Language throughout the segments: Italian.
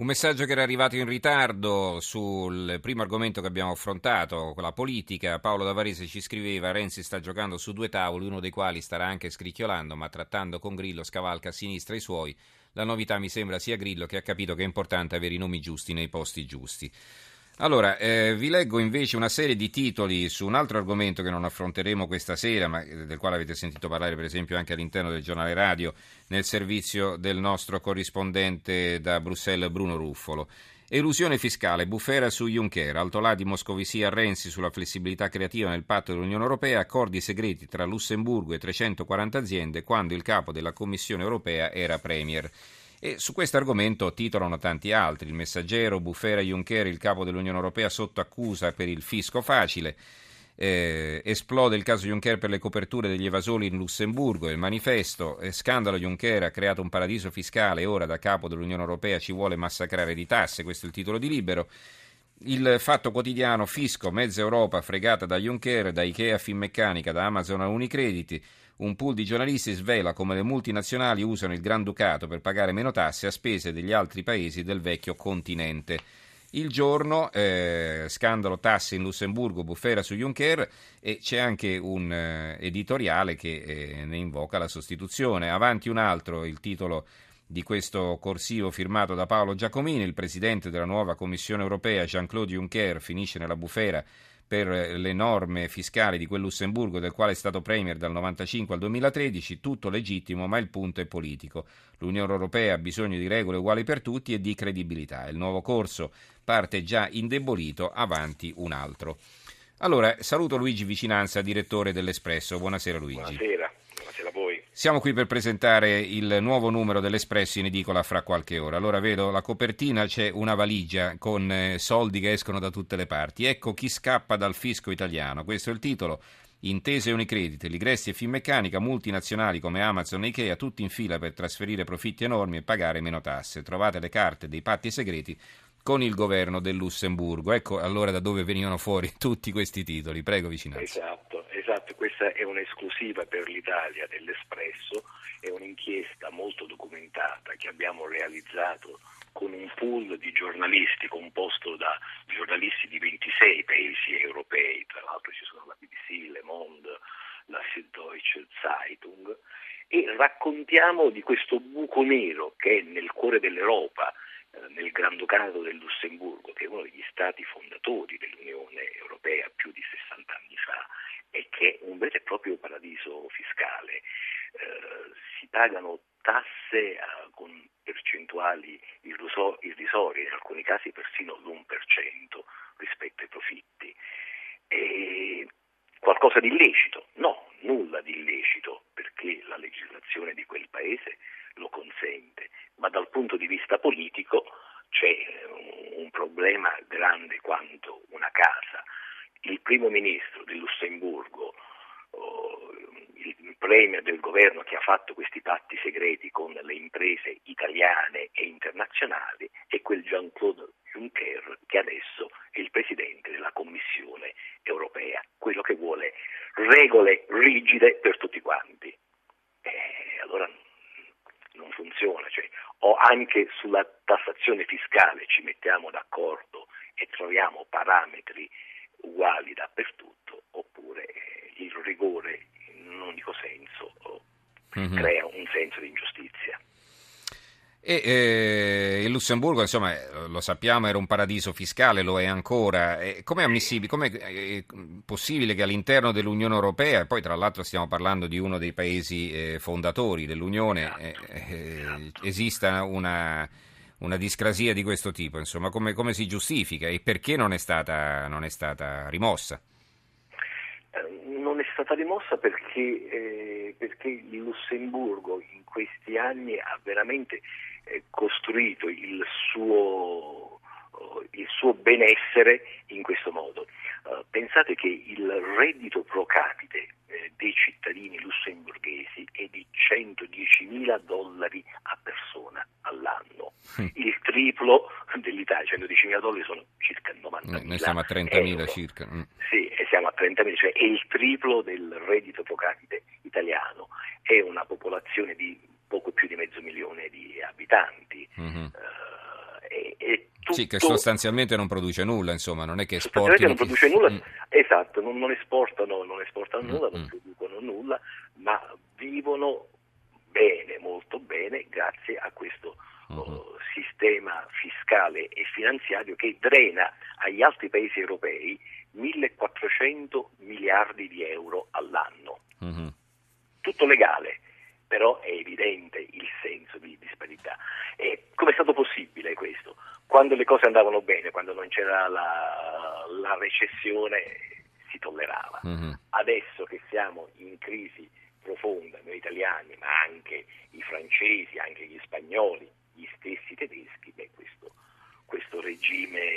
Un messaggio che era arrivato in ritardo sul primo argomento che abbiamo affrontato, la politica. Paolo Davarese ci scriveva: Renzi sta giocando su due tavoli, uno dei quali starà anche scricchiolando, ma trattando con Grillo scavalca a sinistra i suoi. La novità mi sembra sia Grillo che ha capito che è importante avere i nomi giusti nei posti giusti. Allora, eh, vi leggo invece una serie di titoli su un altro argomento che non affronteremo questa sera, ma del quale avete sentito parlare per esempio anche all'interno del giornale radio nel servizio del nostro corrispondente da Bruxelles Bruno Ruffolo. Elusione fiscale, bufera su Juncker, altolà Moscovici a Renzi sulla flessibilità creativa nel patto dell'Unione Europea, accordi segreti tra Lussemburgo e 340 aziende quando il capo della Commissione Europea era Premier. E su questo argomento titolano tanti altri. Il messaggero, Bufera Juncker, il capo dell'Unione Europea sotto accusa per il fisco facile. Eh, esplode il caso Juncker per le coperture degli evasori in Lussemburgo. Il manifesto, eh, scandalo Juncker ha creato un paradiso fiscale e ora da capo dell'Unione Europea ci vuole massacrare di tasse. Questo è il titolo di Libero. Il fatto quotidiano, fisco, mezza Europa fregata da Juncker, da Ikea a Finmeccanica, da Amazon a Unicrediti. Un pool di giornalisti svela come le multinazionali usano il Granducato per pagare meno tasse a spese degli altri paesi del vecchio continente. Il giorno, eh, scandalo tasse in Lussemburgo, bufera su Juncker e c'è anche un eh, editoriale che eh, ne invoca la sostituzione. Avanti un altro, il titolo di questo corsivo firmato da Paolo Giacomini, il presidente della nuova Commissione europea Jean-Claude Juncker finisce nella bufera per le norme fiscali di quel Lussemburgo del quale è stato premier dal 1995 al 2013, tutto legittimo, ma il punto è politico. L'Unione Europea ha bisogno di regole uguali per tutti e di credibilità. Il nuovo corso parte già indebolito, avanti un altro. Allora, saluto Luigi Vicinanza, direttore dell'Espresso. Buonasera Luigi. Buonasera. Siamo qui per presentare il nuovo numero dell'Espresso in edicola fra qualche ora. Allora vedo la copertina, c'è una valigia con eh, soldi che escono da tutte le parti. Ecco chi scappa dal fisco italiano. Questo è il titolo. Intese Unicredit, Ligresti e Finmeccanica, multinazionali come Amazon e Ikea, tutti in fila per trasferire profitti enormi e pagare meno tasse. Trovate le carte dei patti segreti con il governo del Lussemburgo. Ecco allora da dove venivano fuori tutti questi titoli. Prego, vicinanza. Esatto Esatto, questa è un'esclusiva per l'Italia dell'Espresso, è un'inchiesta molto documentata che abbiamo realizzato con un pool di giornalisti composto da giornalisti di 26 paesi europei, tra l'altro ci sono la BBC, Le Monde, la Süddeutsche Zeitung, e raccontiamo di questo buco nero che è nel cuore dell'Europa, eh, nel Granducato del Lussemburgo, che è uno degli stati fondatori dell'Unione Europea più di 60 anni fa e che è un vero e proprio paradiso fiscale. Eh, si pagano tasse eh, con percentuali irrisorie, in alcuni casi persino l'1% rispetto ai profitti. E qualcosa di illecito? No, nulla di illecito perché la legislazione di quel paese lo consente, ma dal punto di vista politico c'è un problema grande quanto una casa il primo ministro del Lussemburgo, premier del governo che ha fatto questi patti segreti con le imprese italiane e internazionali è quel Jean-Claude Juncker che adesso è il presidente della Commissione europea, quello che vuole regole rigide per tutti quanti. E allora non funziona, cioè, o anche sulla tassazione fiscale ci mettiamo d'accordo e troviamo parametri uguali dappertutto, oppure eh, il rigore in un unico senso mm-hmm. crea un senso di ingiustizia. E, eh, il Lussemburgo, insomma, lo sappiamo, era un paradiso fiscale, lo è ancora. com'è ammissibile, com'è eh, possibile che all'interno dell'Unione Europea, poi tra l'altro stiamo parlando di uno dei paesi eh, fondatori dell'Unione, esatto. Eh, esatto. esista una una discrasia di questo tipo, insomma, come, come si giustifica e perché non è stata, non è stata rimossa? Eh, stata rimossa perché, eh, perché, il Lussemburgo in questi anni ha veramente eh, costruito il suo, il suo, benessere in questo modo. Uh, pensate che il reddito pro capite eh, dei cittadini lussemburghesi è di 110 mila dollari a persona all'anno, mm. il triplo dell'Italia, 110 mila dollari sono circa 90 mila. Noi siamo a 30 mila circa. Mm. Sì, 30 mila, cioè è il triplo del reddito pro capite italiano, è una popolazione di poco più di mezzo milione di abitanti. Mm-hmm. E, e tutto... Sì, che sostanzialmente non produce nulla, insomma, non è che. Sostanzialmente non produce nulla, mm. esatto, non, non, esportano, non esportano nulla, mm. non producono nulla, ma vivono bene, molto bene, grazie a questo uh-huh. sistema fiscale e finanziario che drena agli altri paesi europei 1400 miliardi di euro all'anno. Uh-huh. Tutto legale, però è evidente il senso di disparità. Come è stato possibile questo? Quando le cose andavano bene, quando non c'era la, la recessione, si tollerava. Uh-huh. Adesso che siamo in crisi profonda, noi italiani, ma anche i francesi, anche gli spagnoli, gli stessi tedeschi, beh, questo, questo regime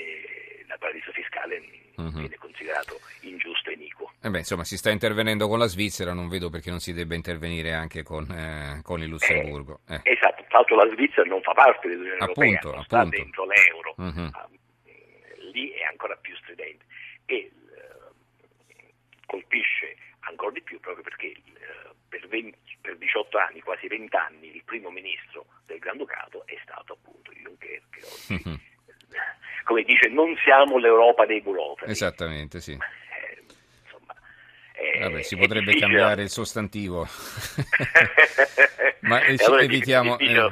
fiscale uh-huh. viene considerato ingiusto e iniquo. Eh beh, insomma, si sta intervenendo con la Svizzera, non vedo perché non si debba intervenire anche con, eh, con il Lussemburgo. Eh, eh. Esatto, tra l'altro la Svizzera non fa parte dell'Unione appunto, Europea, non appunto. sta dentro l'euro, uh-huh. lì è ancora più stridente e eh, colpisce ancora di più proprio perché eh, per, 20, per 18 anni, quasi 20 anni, il primo ministro del Granducato è stato appunto Juncker, che oggi, uh-huh. Come dice, non siamo l'Europa dei burocrati. Esattamente, sì. Eh, insomma, eh, Vabbè, si potrebbe cambiare il sostantivo. Ma allora evitiamo, eh,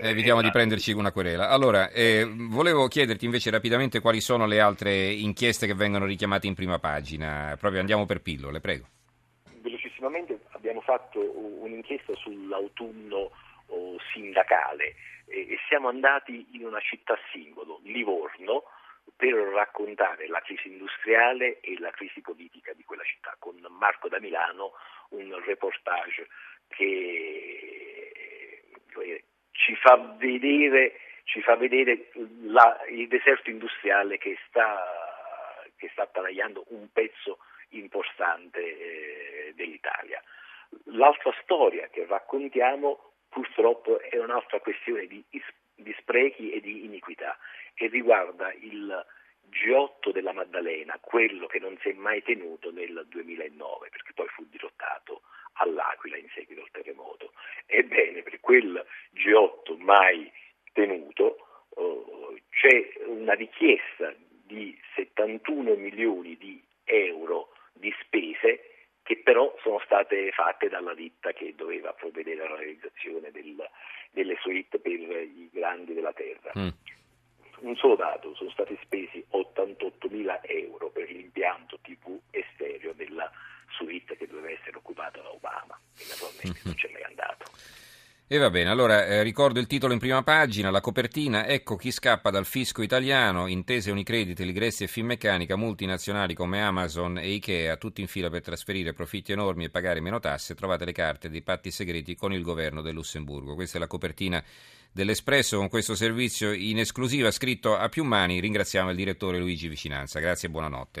evitiamo di prenderci una querela. Allora, eh, volevo chiederti invece rapidamente quali sono le altre inchieste che vengono richiamate in prima pagina. Proprio andiamo per pillole, prego velocissimamente abbiamo fatto un'inchiesta sull'autunno sindacale e siamo andati in una città singolo, Livorno, per raccontare la crisi industriale e la crisi politica di quella città, con Marco da Milano, un reportage che ci fa vedere, ci fa vedere la, il deserto industriale che sta, che sta attanagliando un pezzo importante eh, dell'Italia. L'altra storia che raccontiamo purtroppo è un'altra questione di, di sprechi e di iniquità e riguarda il G8 della Maddalena, quello che non si è mai tenuto nel 2009, perché poi fu dirottato all'Aquila in seguito al terremoto. Ebbene, per quel G8 mai tenuto oh, c'è una richiesta di 71 milioni di euro di spese che però sono state fatte dalla ditta che doveva provvedere alla realizzazione del, delle suite per i grandi della terra. Mm. Un solo dato, sono stati spesi 88 mila euro per l'impianto TV estero della suite che doveva essere occupata da Obama non c'è mai andato. E va bene, allora eh, ricordo il titolo in prima pagina, la copertina, ecco chi scappa dal fisco italiano, intese Unicredit, Ligressi e Finmeccanica, multinazionali come Amazon e Ikea, tutti in fila per trasferire profitti enormi e pagare meno tasse, trovate le carte dei patti segreti con il governo del Lussemburgo. Questa è la copertina dell'Espresso con questo servizio in esclusiva scritto a più mani, ringraziamo il direttore Luigi Vicinanza, grazie e buonanotte.